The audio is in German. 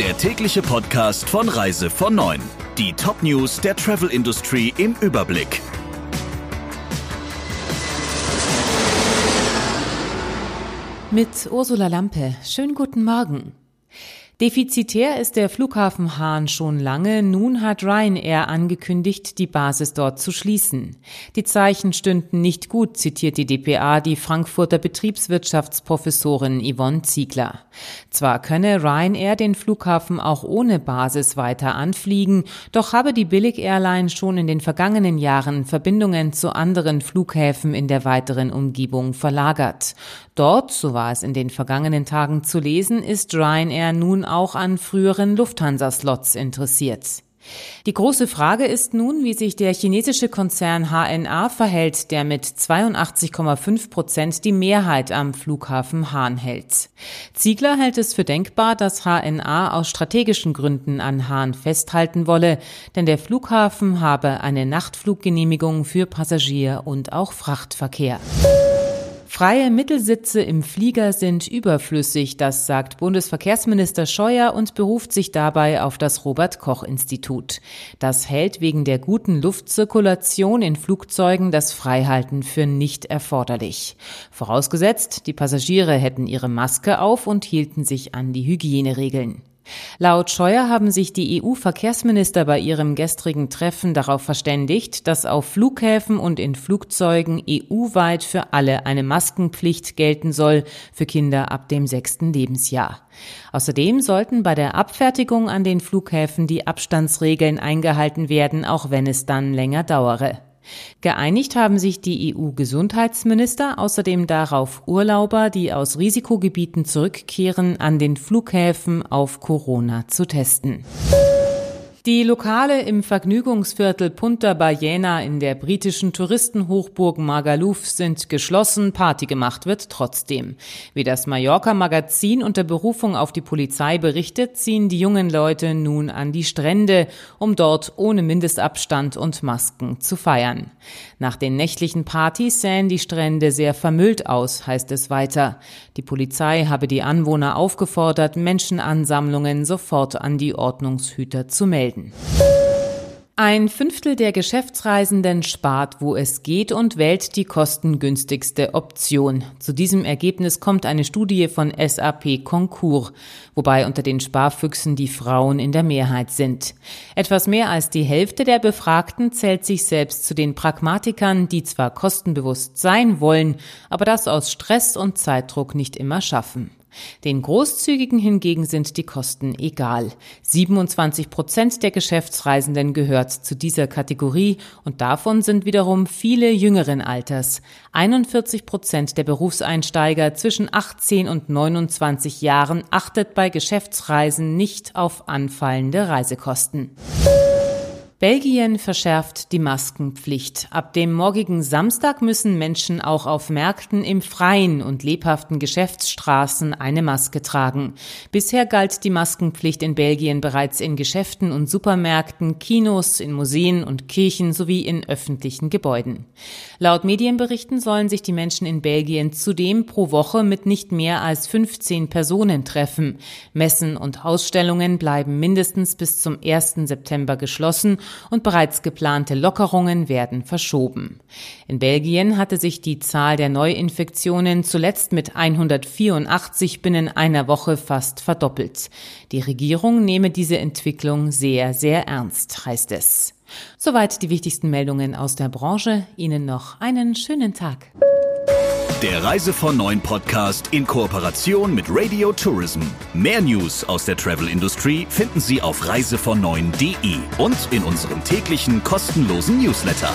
der tägliche Podcast von Reise von 9. Die Top-News der Travel Industry im Überblick. Mit Ursula Lampe. Schönen guten Morgen. Defizitär ist der Flughafen Hahn schon lange. Nun hat Ryanair angekündigt, die Basis dort zu schließen. Die Zeichen stünden nicht gut, zitiert die DPA die Frankfurter Betriebswirtschaftsprofessorin Yvonne Ziegler. Zwar könne Ryanair den Flughafen auch ohne Basis weiter anfliegen, doch habe die Billig-Airline schon in den vergangenen Jahren Verbindungen zu anderen Flughäfen in der weiteren Umgebung verlagert. Dort, so war es in den vergangenen Tagen zu lesen, ist Ryanair nun auch an früheren Lufthansa-Slots interessiert. Die große Frage ist nun, wie sich der chinesische Konzern HNA verhält, der mit 82,5 Prozent die Mehrheit am Flughafen Hahn hält. Ziegler hält es für denkbar, dass HNA aus strategischen Gründen an Hahn festhalten wolle, denn der Flughafen habe eine Nachtfluggenehmigung für Passagier und auch Frachtverkehr. Freie Mittelsitze im Flieger sind überflüssig, das sagt Bundesverkehrsminister Scheuer und beruft sich dabei auf das Robert Koch Institut. Das hält wegen der guten Luftzirkulation in Flugzeugen das Freihalten für nicht erforderlich. Vorausgesetzt, die Passagiere hätten ihre Maske auf und hielten sich an die Hygieneregeln. Laut Scheuer haben sich die EU-Verkehrsminister bei ihrem gestrigen Treffen darauf verständigt, dass auf Flughäfen und in Flugzeugen EU-weit für alle eine Maskenpflicht gelten soll, für Kinder ab dem sechsten Lebensjahr. Außerdem sollten bei der Abfertigung an den Flughäfen die Abstandsregeln eingehalten werden, auch wenn es dann länger dauere. Geeinigt haben sich die EU-Gesundheitsminister außerdem darauf, Urlauber, die aus Risikogebieten zurückkehren, an den Flughäfen auf Corona zu testen. Die Lokale im Vergnügungsviertel Punta Ballena in der britischen Touristenhochburg Magaluf sind geschlossen, Party gemacht wird trotzdem. Wie das Mallorca Magazin unter Berufung auf die Polizei berichtet, ziehen die jungen Leute nun an die Strände, um dort ohne Mindestabstand und Masken zu feiern. Nach den nächtlichen Partys sähen die Strände sehr vermüllt aus, heißt es weiter. Die Polizei habe die Anwohner aufgefordert, Menschenansammlungen sofort an die Ordnungshüter zu melden melden. Ein Fünftel der Geschäftsreisenden spart, wo es geht und wählt die kostengünstigste Option. Zu diesem Ergebnis kommt eine Studie von SAP Concours, wobei unter den Sparfüchsen die Frauen in der Mehrheit sind. Etwas mehr als die Hälfte der Befragten zählt sich selbst zu den Pragmatikern, die zwar kostenbewusst sein wollen, aber das aus Stress und Zeitdruck nicht immer schaffen. Den Großzügigen hingegen sind die Kosten egal. 27 Prozent der Geschäftsreisenden gehört zu dieser Kategorie und davon sind wiederum viele jüngeren Alters. 41 Prozent der Berufseinsteiger zwischen 18 und 29 Jahren achtet bei Geschäftsreisen nicht auf anfallende Reisekosten. Belgien verschärft die Maskenpflicht. Ab dem morgigen Samstag müssen Menschen auch auf Märkten im Freien und lebhaften Geschäftsstraßen eine Maske tragen. Bisher galt die Maskenpflicht in Belgien bereits in Geschäften und Supermärkten, Kinos, in Museen und Kirchen sowie in öffentlichen Gebäuden. Laut Medienberichten sollen sich die Menschen in Belgien zudem pro Woche mit nicht mehr als 15 Personen treffen. Messen und Ausstellungen bleiben mindestens bis zum 1. September geschlossen und bereits geplante Lockerungen werden verschoben. In Belgien hatte sich die Zahl der Neuinfektionen zuletzt mit 184 binnen einer Woche fast verdoppelt. Die Regierung nehme diese Entwicklung sehr, sehr ernst, heißt es. Soweit die wichtigsten Meldungen aus der Branche. Ihnen noch einen schönen Tag. Der Reise von Neuen Podcast in Kooperation mit Radio Tourism. Mehr News aus der Travel Industry finden Sie auf reisevon und in unserem täglichen kostenlosen Newsletter.